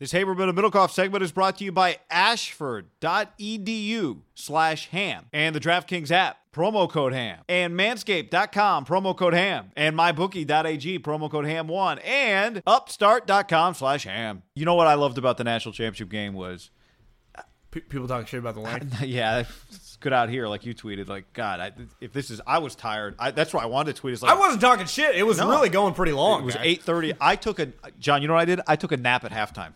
This Haberman and Middlekauff segment is brought to you by ashford.edu slash ham and the DraftKings app, promo code ham, and manscaped.com, promo code ham, and mybookie.ag, promo code ham1, and upstart.com slash ham. You know what I loved about the national championship game was, P- people talking shit about the length. yeah, it's good out here, like you tweeted, like, God, I, if this is, I was tired. I, that's why I wanted to tweet. It's like, I wasn't talking shit. It was No. really going pretty long. It was eight thirty. I took a John. You know what I did? I took a nap at halftime.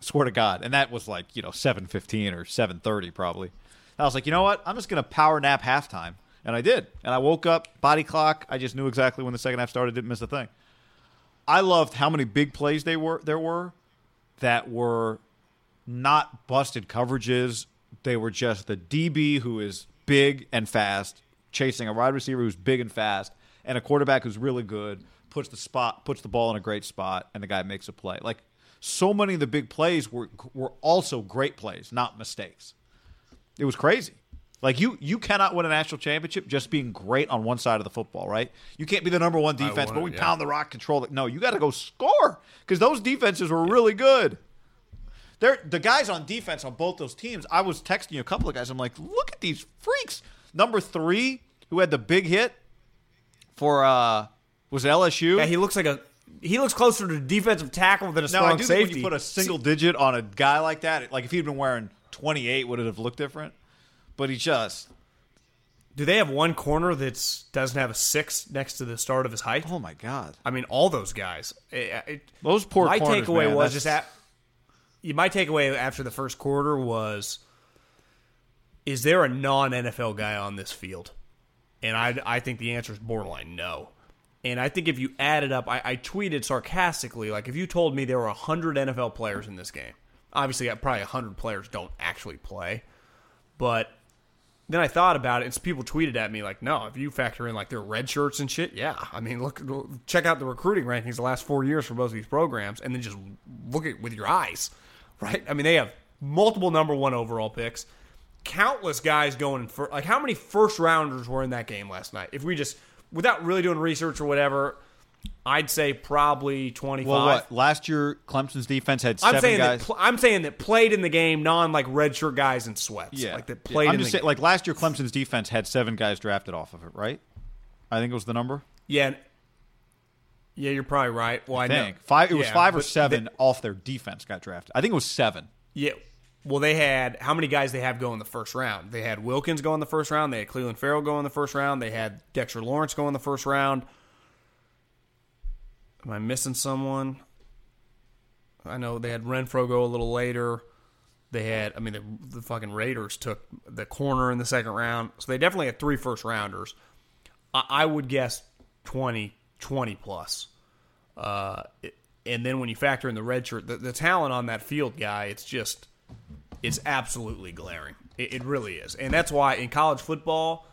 Swear to God, and that was like you know seven fifteen or seven thirty probably. I was like, you know what? I'm just gonna power nap halftime, and I did. And I woke up, body clock. I just knew exactly when the second half started. Didn't miss a thing. I loved how many big plays they were. There were that were not busted coverages. They were just the DB who is big and fast, chasing a wide receiver who's big and fast, and a quarterback who's really good, puts the spot puts the ball in a great spot, and the guy makes a play. Like so many of the big plays were were also great plays, not mistakes. It was crazy. Like you, you cannot win a national championship just being great on one side of the football, right? You can't be the number one defense, but we yeah. pound the rock, control it. No, you got to go score because those defenses were really good. They're, the guys on defense on both those teams, I was texting you a couple of guys. I'm like, look at these freaks. Number three, who had the big hit for uh was it LSU? Yeah, he looks like a. He looks closer to defensive tackle than a no, strong I do think safety. when you put a single digit on a guy like that, like if he'd been wearing 28, would it have looked different? But he just, Do they have one corner that doesn't have a six next to the start of his height? oh my god, I mean, all those guys. It- it- those poor. my corners, takeaway man, was that's- just that. My takeaway after the first quarter was: Is there a non NFL guy on this field? And I, I think the answer is borderline no. And I think if you add it up, I, I tweeted sarcastically, like if you told me there were hundred NFL players in this game, obviously probably hundred players don't actually play, but then I thought about it, and people tweeted at me like, "No, if you factor in like their red shirts and shit, yeah. I mean, look, check out the recruiting rankings the last four years for both of these programs, and then just look at it with your eyes, right? I mean, they have multiple number one overall picks, countless guys going for like how many first rounders were in that game last night? If we just without really doing research or whatever, I'd say probably twenty five. Well, what last year Clemson's defense had I'm saying guys. that pl- I'm saying that played in the game, non like red shirt guys in sweats, yeah, like that Yeah, played I'm in just the saying, like last year Clemson's defense had seven guys drafted off of it, right? I think it was the number. Yeah. Yeah, you're probably right. Well, I, I know think five. It was Yeah, five or seven they- off their defense got drafted. I think it was seven. yeah. Well, they had how many guys they have go in the first round? They had Wilkins go in the first round. They had Clelin Ferrell go in the first round. They had Dexter Lawrence go in the first round. Am I missing someone? I know they had Renfrow go a little later. They had, I mean, the, the fucking Raiders took the corner in the second round. So they definitely had three first rounders. I, I would guess 20, 20 plus. Uh, it- and then when you factor in the red shirt, the, the talent on that field guy, it's just, it's absolutely glaring. It, it really is. And that's why in college football,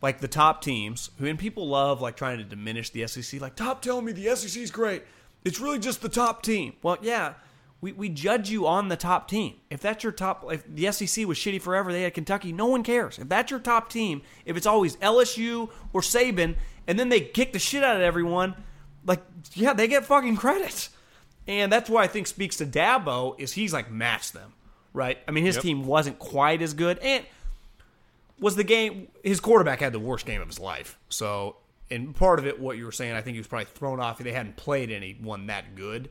like the top teams, who and people love like trying to diminish the SEC, like top telling me the SEC is great. it's really just the top team. Well, yeah, we, we judge you on the top team. If that's your top, if the SEC was shitty forever, they had Kentucky, no one cares. If that's your top team, if it's always LSU or Saban, and then they kick the shit out of everyone, like, yeah, they get fucking credit. And that's why I think speaks to Dabo is he's like matched them, right? I mean, his Yep. team wasn't quite as good, and was the game his quarterback had the worst game of his life. So, and part of it, what you were saying, I think he was probably thrown off. They hadn't played anyone that good.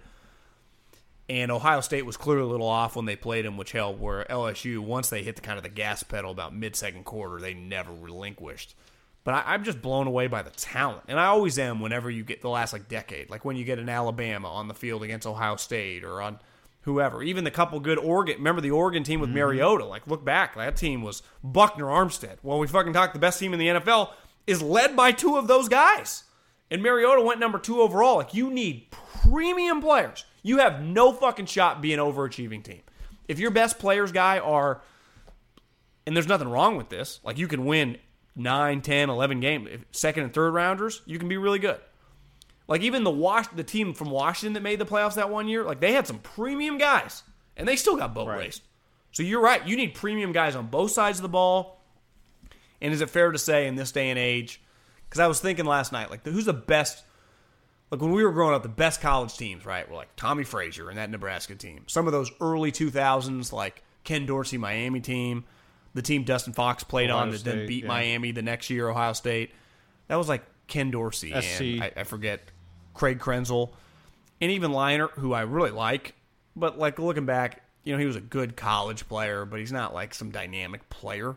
And Ohio State was clearly a little off when they played him, which held where LSU, once they hit the kind of the gas pedal about mid second quarter, they never relinquished. But I, I'm just blown away by the talent, and I always am whenever you get the last like decade, like when you get an Alabama on the field against Ohio State or on whoever, even the couple good Oregon. Remember the Oregon team with mm-hmm. Mariota? Like look back, that team was Buckner, Armstead. Well, we fucking talked the best team in the NFL is led by two of those guys, and Mariota went number two overall. Like you need premium players. You have no fucking shot being an overachieving team. If your best players guy are and there's nothing wrong with this. Like you can win 9, 10, 11 games. Second and third rounders, you can be really good. Like even the Wash the team from Washington that made the playoffs that one year, like they had some premium guys and they still got boat raced. So you're right, you need premium guys on both sides of the ball. And is it fair to say in this day and age cuz I was thinking last night like who's the best like when we were growing up, the best college teams, right, were like Tommie Frazier and that Nebraska team. Some of those early 2000s, like Ken Dorsey Miami team, the team Dustin Fox played Ohio on that then beat yeah. Miami the next year, Ohio State. That was like Ken Dorsey SC. and I, I forget Craig Krenzel and even Leinart, who I really like. But like looking back, you know, he was a good college player, but he's not like some dynamic player.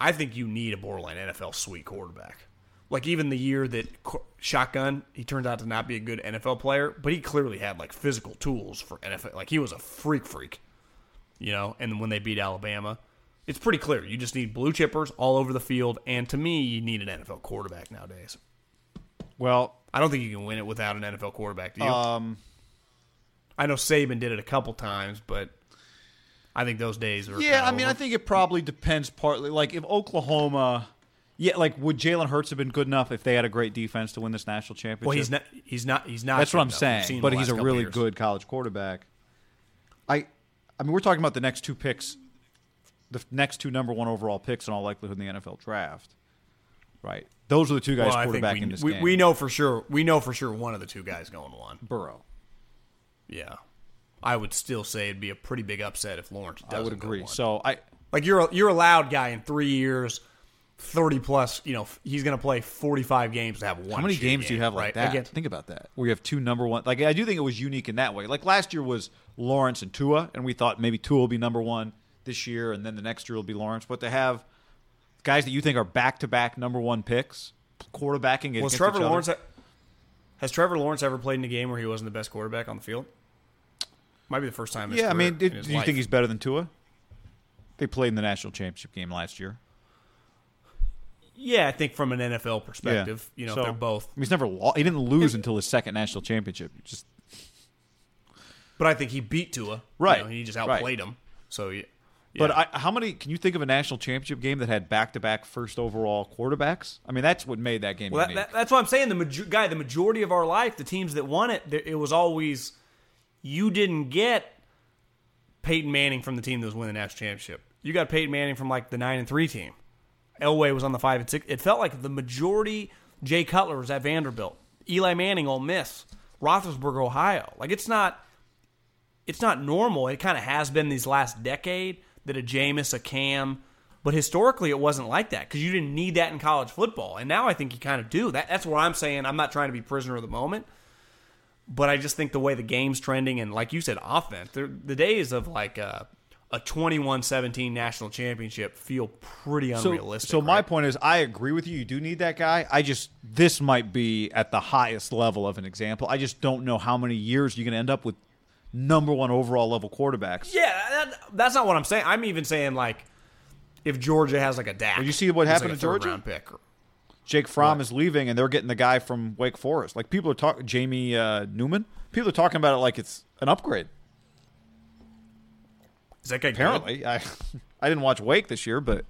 I think you need a borderline NFL sweet quarterback. Like even the year that Shotgun, he turned out to not be a good NFL player, but he clearly had like physical tools for NFL. Like he was a freak freak, you know. And when they beat Alabama, it's pretty clear you just need blue chippers all over the field. And to me, you need an NFL quarterback nowadays. Well, I don't think you can win it without an NFL quarterback. Do you? um, I know Saban did it a couple times, but I think those days are. yeah, I mean, I think it probably depends partly. Like if Oklahoma, yeah, like would Jalen Hurts have been good enough if they had a great defense to win this national championship? Well, he's not. He's not. He's not. That's what I'm. Saying. But he's a really years. good college quarterback. I, I mean, we're talking about the next two picks, the next two number one overall picks in all likelihood in the NFL draft. Right. Those are the two guys Well, I think quarterbacking we, this we, game. we know for sure. We know for sure one of the two guys going one. Burrow. Yeah, I would still say it'd be a pretty big upset if Lawrence. Doesn't I would go agree. one. So I, like you're a, you're a loud guy in three years, thirty plus. You know he's going to play forty five games to have one. How many shitty games do you game, have like right? that? Against- Think about that. Where you have two number one. Like I do think it was unique in that way. Like last year was Lawrence and Tua, and we thought maybe Tua will be number one this year, and then the next year will be Lawrence. But to have guys that you think are back to back number one picks, quarterbacking was against Trevor each other. Lawrence? Has Trevor Lawrence ever played in a game where he wasn't the best quarterback on the field? Might be the first time. Yeah, I mean, did, in his do you life. think he's better than Tua? They played in the national championship game last year. Yeah, I think from an NFL perspective, yeah. you know, So, they're both. I mean, he's never he didn't lose until his second national championship. Just But I think he beat Tua. you Right, know, he just right. outplayed him. So, yeah. But yeah. I, how many? Can you think of a national championship game that had back-to-back first overall quarterbacks? I mean, that's what made that game Well, that, that, that's what I'm saying. The major- guy, the majority of our life, the teams that won it, it was always you didn't get Peyton Manning from the team that was winning the national championship. You got Peyton Manning from like the nine and three team. Elway was on the five and six. It felt like the majority. Jay Cutler was at Vanderbilt. Eli Manning, Ole Miss. Roethlisberger, Ohio. Like it's not. It's not normal. It kind of has been these last decade that a Jameis, a Cam, but historically it wasn't like that because you didn't need that in college football. And now I think you kind of do. That, that's what I'm saying. I'm not trying to be prisoner of the moment, but I just think the way the game's trending and like you said, offense. The, days of like uh, a, a 21-17 national championship feel pretty unrealistic. so my right? point is, I agree with you. You do need that guy. I just this might be at the highest level of an example. I just don't know how many years you're going to end up with number one overall level quarterbacks. Yeah, that, that's not what I'm saying. I'm even saying like if Georgia has like a Dak. Did you see what happened like to Georgia? Pick. Jake Fromm is leaving, and they're getting the guy from Wake Forest. Like people are talking, Jamie uh, Newman. People are talking about it like it's an upgrade. Is that guy good? Apparently, I I didn't watch Wake this year, but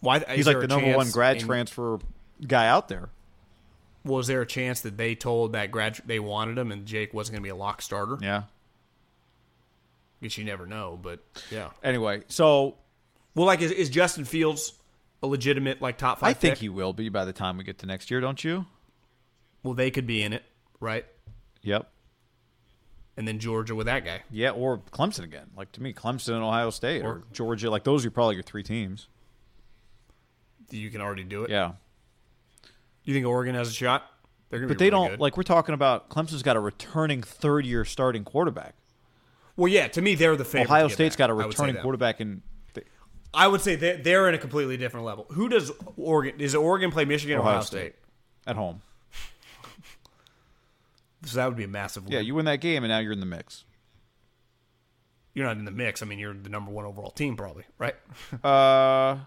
Why, he's like the number one grad in- transfer guy out there. Was there a chance that they told that grad they wanted him and Jake wasn't going to be a lock starter? Yeah. I Guess you never know, but yeah. Anyway, so Well, like, is, is Justin Fields a legitimate like top five? I think pick? he will be by the time we get to next year, don't you? Well, they could be in it, right? Yep. And then Georgia with that guy. Yeah, or Clemson again. Like to me, Clemson and Ohio State or, Georgia. Like those are probably your three teams. You can already do it. Yeah, You think Oregon has a shot? They're to but they really don't good. like. We're talking about Clemson's got a returning third-year starting quarterback. Well, yeah. To me, they're the favorite. Ohio State's back. got a returning quarterback, and I would say they're, they're in a completely different level. Who does Oregon? Does Oregon play Michigan or Ohio Ohio State. State? at home. So that would be a massive. Yeah, win. you win that game, and now you're in the mix. you're not in the mix. I mean, you're the number one overall team, probably, right? Uh,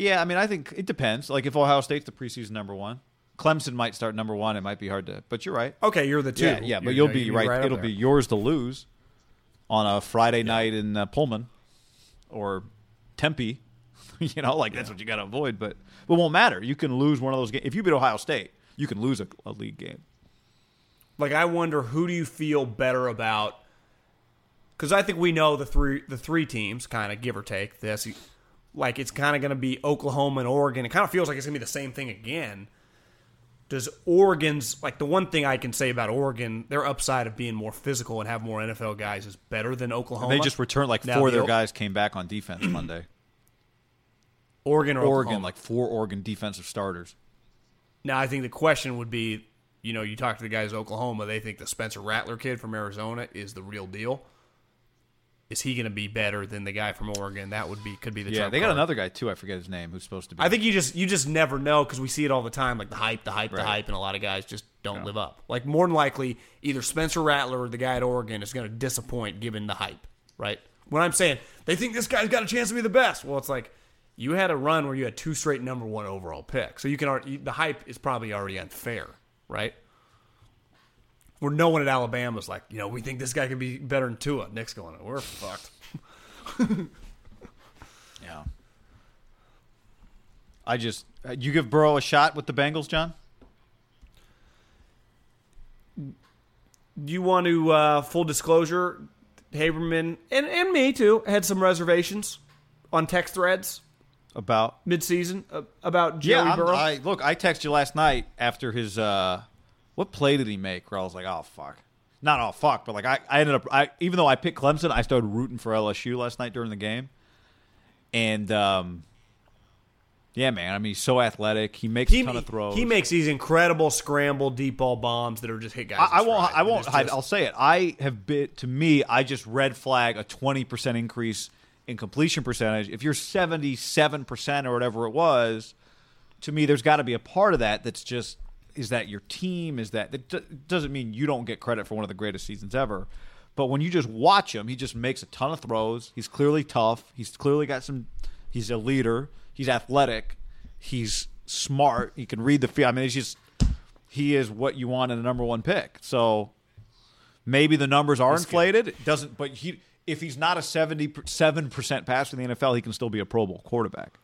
yeah. I mean, I think it depends. Like if Ohio State's the preseason number one, Clemson might start number one. It might be hard to. But you're right. Okay, you're the two. Yeah, yeah. But You you'll be right. up It'll there. be yours to lose on a Friday night in uh, Pullman or Tempe. you know, like that's what you got to avoid. But it won't matter. You can lose one of those games. If you beat Ohio State, you can lose a, a league game. Like, I wonder who do you feel better about? Because I think we know the three the three teams, kind of give or take. The SEC, like it's kind of going to be Oklahoma and Oregon. It kind of feels like it's going to be the same thing again. Does Oregon's like the one thing I can say about Oregon, their upside of being more physical and have more NFL guys is better than Oklahoma. They just returned like Now, four of the their O- guys came back on defense Monday. Oregon or Oregon, Oklahoma. like four Oregon defensive starters. Now, I think the question would be, you know, you talk to the guys at Oklahoma, they think the Spencer Rattler kid from Arizona is the real deal. Is he going to be better than the guy from Oregon? That would be could be the challenge. Yeah, trump they got card. another guy too. I forget his name. Who's supposed to be? I think you just you just never know because we see it all the time, like the hype, the hype, the hype, and a lot of guys just don't live up. Like more than likely, either Spencer Rattler or the guy at Oregon is going to disappoint given the hype, right? When I'm saying they think this guy's got a chance to be the best, well, it's like you had a run where you had two straight number one overall picks, so you can already, the hype is probably already unfair, right? Where no one at Alabama's like, you know, we think this guy could be better than Tua. Nick's going, we're fucked. Yeah. I just uh, you give Burrow a shot with the Bengals, John. Do you want to uh, full disclosure? Haberman and, and me too had some reservations on text threads About midseason uh, about Joey yeah, Burrow. I look. I texted you last night after his uh, what play did he make? Where I was like, oh fuck, not oh fuck, but like I, I ended up I even though I picked Clemson, I started rooting for LSU last night during the game, and um, yeah, man. I mean, he's so athletic. He makes he, a ton of throws. he makes these incredible scramble deep ball bombs that are just hit guys. I, I won't. I won't just- I'll say it. I have been to me. I just red flag a twenty percent increase in completion percentage. If you're seventy seven percent or whatever it was, to me, there's got to be a part of that that's just is that your team is that that do- doesn't mean you don't get credit for one of the greatest seasons ever. But when you just watch him, he just makes a ton of throws. He's clearly tough. He's clearly got some. He's a leader. He's athletic. He's smart. He can read the field. I mean, he's just he is what you want in a number one pick. So maybe the numbers are inflated. It doesn't, but he if he's not a seventy seven percent passer in the NFL, he can still be a Pro Bowl quarterback.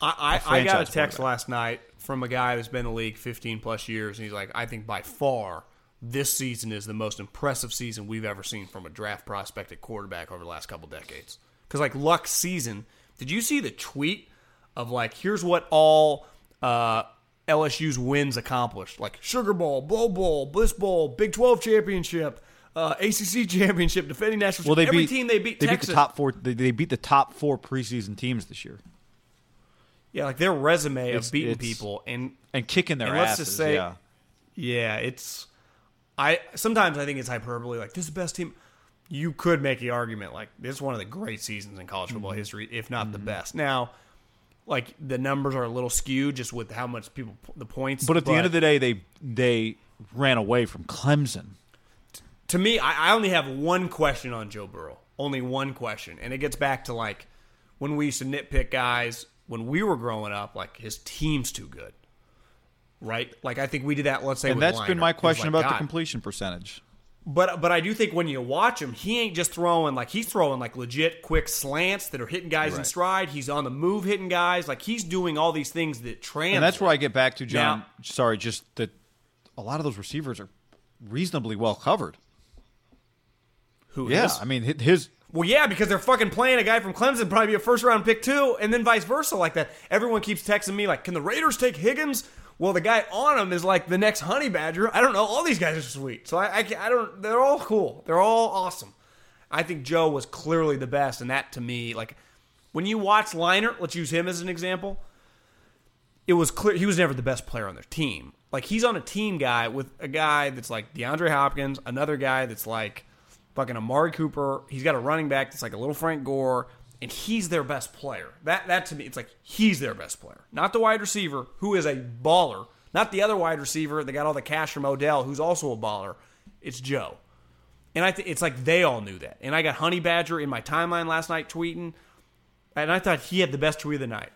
I, I, I got a text last night from a guy that's been in the league 15 plus years, and he's like, I think by far this season is the most impressive season we've ever seen from a draft prospect at quarterback over the last couple decades. Because like Luck's season, did you see the tweet of like, here's what all uh, LSU's wins accomplished? Like Sugar Bowl, Bowl Bowl, Bliss Bowl, Big 12 championship. Uh, ACC championship, defending national. Well, they every beat team they beat. They Texas. beat the top four. They, they beat the top four preseason teams this year Yeah, like their resume It's- of beating people and and kicking their And let's asses. just say- yeah. Yeah, it's. I sometimes I think it's hyperbole. Like this is the best team. You could make the argument like this is one of the great seasons in college football Mm-hmm. history, if not the best. Now, like the numbers are a little skewed just with how much people the points. But at the end of the day, they they ran away from Clemson. to me, I, I only have one question on Joe Burrow. Only one question, and it gets back to like when we used to nitpick guys when we were growing up. Like his team's too good, right? Like I think we did that. Let's say, And that's Leinart. been my question like, about the completion percentage. But but I do think when you watch him, he ain't just throwing like he's throwing like legit quick slants that are hitting guys in stride. He's on the move hitting guys. Like he's doing all these things that translate. And that's where I get back to John. Now- sorry, just that a lot of those receivers are reasonably well covered. Who Yeah, is? I mean his Well, yeah, because they're fucking playing a guy from Clemson, probably be a first round pick too, and then vice versa like that. Everyone keeps texting me like, "Can the Raiders take Higgins?" Well, the guy on him is like the next Honey Badger. I don't know. All these guys are sweet, so I, I, I don't. They're all cool. They're all awesome. I think Joe was clearly the best, and that to me, like when you watch Leinart, let's use him as an example. It was clear he was never the best player on their team. Like he's on a team guy with a guy that's like DeAndre Hopkins, another guy that's like fucking Amari Cooper. He's got a running back that's like a little Frank Gore, and he's their best player. That that to me, it's like he's their best player, not the wide receiver who is a baller, not the other wide receiver that got all the cash from Odell, who's also a baller. It's Joe, and I think it's like they all knew that. And I got Honey Badger in my timeline last night tweeting, and I thought he had the best tweet of the night,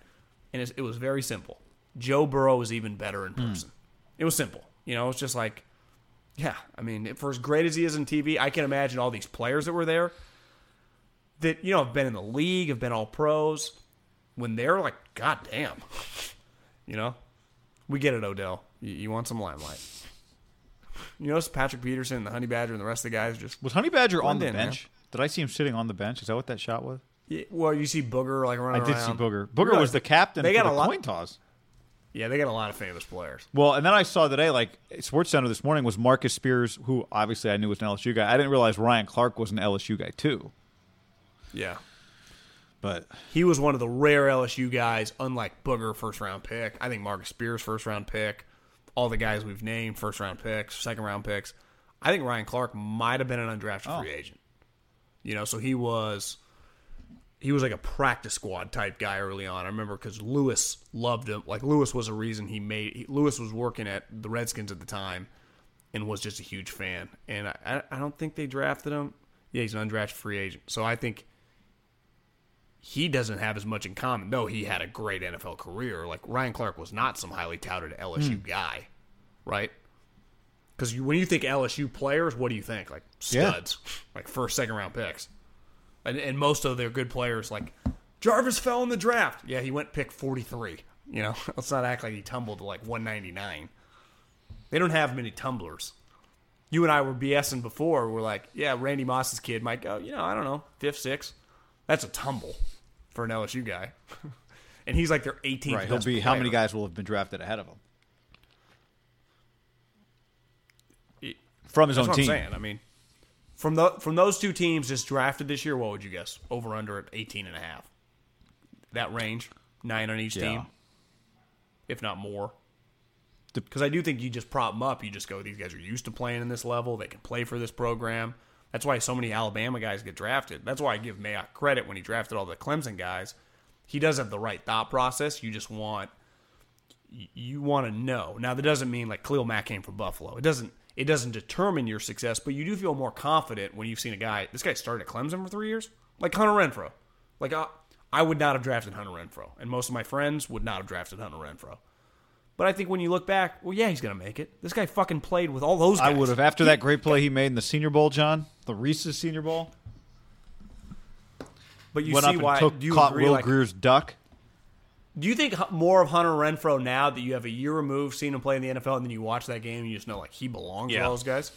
and it was very simple. Joe Burrow is even better in person. It was simple, you know. It's just like yeah, I mean, for as great as he is in TV, I can imagine all these players that were there that you know have been in the league, have been all pros. When they're like, God damn, you know, we get it, Odell. You, you want some limelight? You notice Patrick Peterson, and the Honey Badger, and the rest of the guys just. was Honey Badger on the in, man. bench. Did I see him sitting on the bench? Is that what that shot was? Yeah, well, you see Booger like running. Around. I did see. Booger. Booger was the captain They got the a lot. coin toss. Yeah, they got a lot of famous players. Well, and then I saw today, like Sports Center this morning was Marcus Spears, who obviously I knew was an LSU guy. I didn't realize Ryan Clark was an LSU guy too. Yeah. But He was one of the rare LSU guys, unlike Booger, first round pick. I think Marcus Spears, first round pick. All the guys we've named, first round picks, second round picks. I think Ryan Clark might have been an undrafted Oh. free agent. You know, so he was he was like a practice squad type guy early on. I remember because Lewis loved him. Like Lewis was a reason he made. He, Lewis was working at the Redskins at the time, and was just a huge fan. And I, I, don't think they drafted him. Yeah, he's an undrafted free agent. So I think he doesn't have as much in common. Though he had a great NFL career. Like Ryan Clark was not some highly touted LSU hmm. guy, right? Because you, when you think LSU players, what do you think? Like Yeah. studs, like first, second round picks, and, and most of their good players, like Jarvis fell in the draft. Yeah, he went pick forty three. You know, let's not act like he tumbled to like one ninety nine. They don't have many tumblers. You and I were BSing before. We're like, yeah, Randy Moss's kid might go. You know, I don't know, fifth, sixth. That's a tumble for an LSU guy, and he's like their 18th. right, he'll be how many guys will have been drafted ahead of him from his That's own team? I'm saying. I mean, from the from those two teams just drafted this year, what would you guess? Over under at 18 and a half. That range, nine on each Yeah. team, if not more. Because I do think you just prop them up. You just go, these guys are used to playing in this level. They can play for this program. That's why so many Alabama guys get drafted. That's why I give Mayock credit when he drafted all the Clemson guys. He does have the right thought process. You just want you want to know. Now that doesn't mean like Khalil Mack came from Buffalo. It doesn't it doesn't determine your success, but you do feel more confident when you've seen a guy. This guy started at Clemson for three years, like Hunter Renfrow. Like I, I would not have drafted Hunter Renfrow, and most of my friends would not have drafted Hunter Renfrow. But I think when you look back, well, yeah, he's gonna make it. This guy fucking played with all those. guys. I would have after that great play he made in the Senior Bowl, John, the Reese's Senior Bowl. But you went see up and why? took, do you caught agree? Will like, Greer's duck. Do you think more of Hunter Renfrow now that you have a year removed, seen him play in the NFL, and then you watch that game and you just know like he belongs Yeah. with all those guys?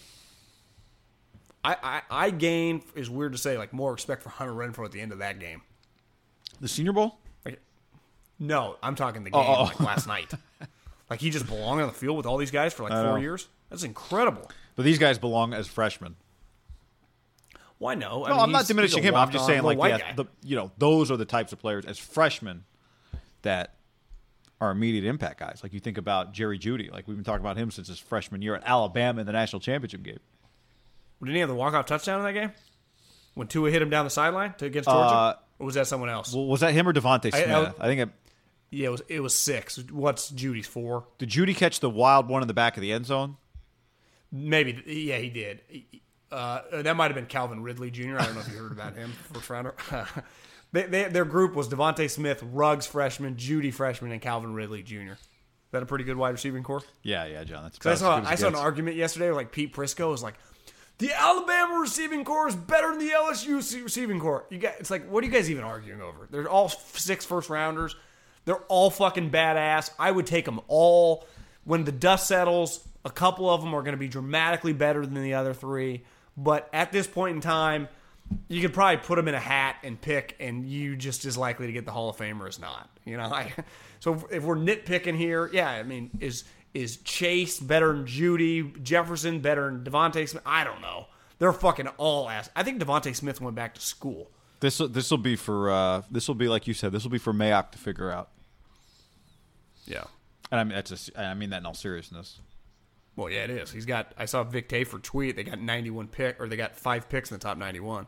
I, I I gain is weird to say like more respect for Hunter Renfrow at the end of that game. The Senior Bowl? Like, no, I'm talking the oh, game oh. like oh. last night. Like he just belonged on the field with all these guys for like four know. years. That's incredible. But these guys belong as freshmen. Why no? I No, mean, I'm not diminishing him. I'm just walk-on saying, like, yeah, the, you know, those are the types of players as freshmen that are immediate impact guys. Like you think about Jerry Jeudy. Like we've been talking about him since his freshman year at Alabama in the national championship game. Didn't he have the walk off touchdown in that game? When Tua hit him down the sideline to against Georgia, Uh, or was that someone else? Well, was that him or Devontae I- Smith? I- I, think it, yeah, it was. It was six. What's Jeudy's four? did Jeudy catch the wild one in the back of the end zone? Maybe. Yeah, he did. Uh, that might have been Calvin Ridley Jr. I don't know if you heard about him, first rounder. they, they, their group was DeVonta Smith, Ruggs freshman, Jeudy freshman, and Calvin Ridley Jr. Is that a pretty good wide receiving core? Yeah, yeah, John. That's, I saw as good as I saw an argument yesterday. where, Like Pete Prisco was like, the Alabama receiving core is better than the LSU receiving core. You got it's like, what are you guys even arguing over? They're all six first rounders. They're all fucking badass. I would take them all. when the dust settles, a couple of them are going to be dramatically better than the other three. But at this point in time, you could probably put them in a hat and pick, and you just as likely to get the Hall of Famer as not. You know, I, so if we're nitpicking here, yeah, I mean, is is Chase better than Jeudy Jefferson better than DeVonta Smith? I don't know. They're fucking all ass. I think DeVonta Smith went back to school. This this will be for uh, this will be like you said. This will be for Mayock to figure out. Yeah. And I mean that's just, I mean that in all seriousness. Well, yeah, it is. He's got. I saw Vic Tafur tweet. They got 91 pick, or they got five picks in the top 91.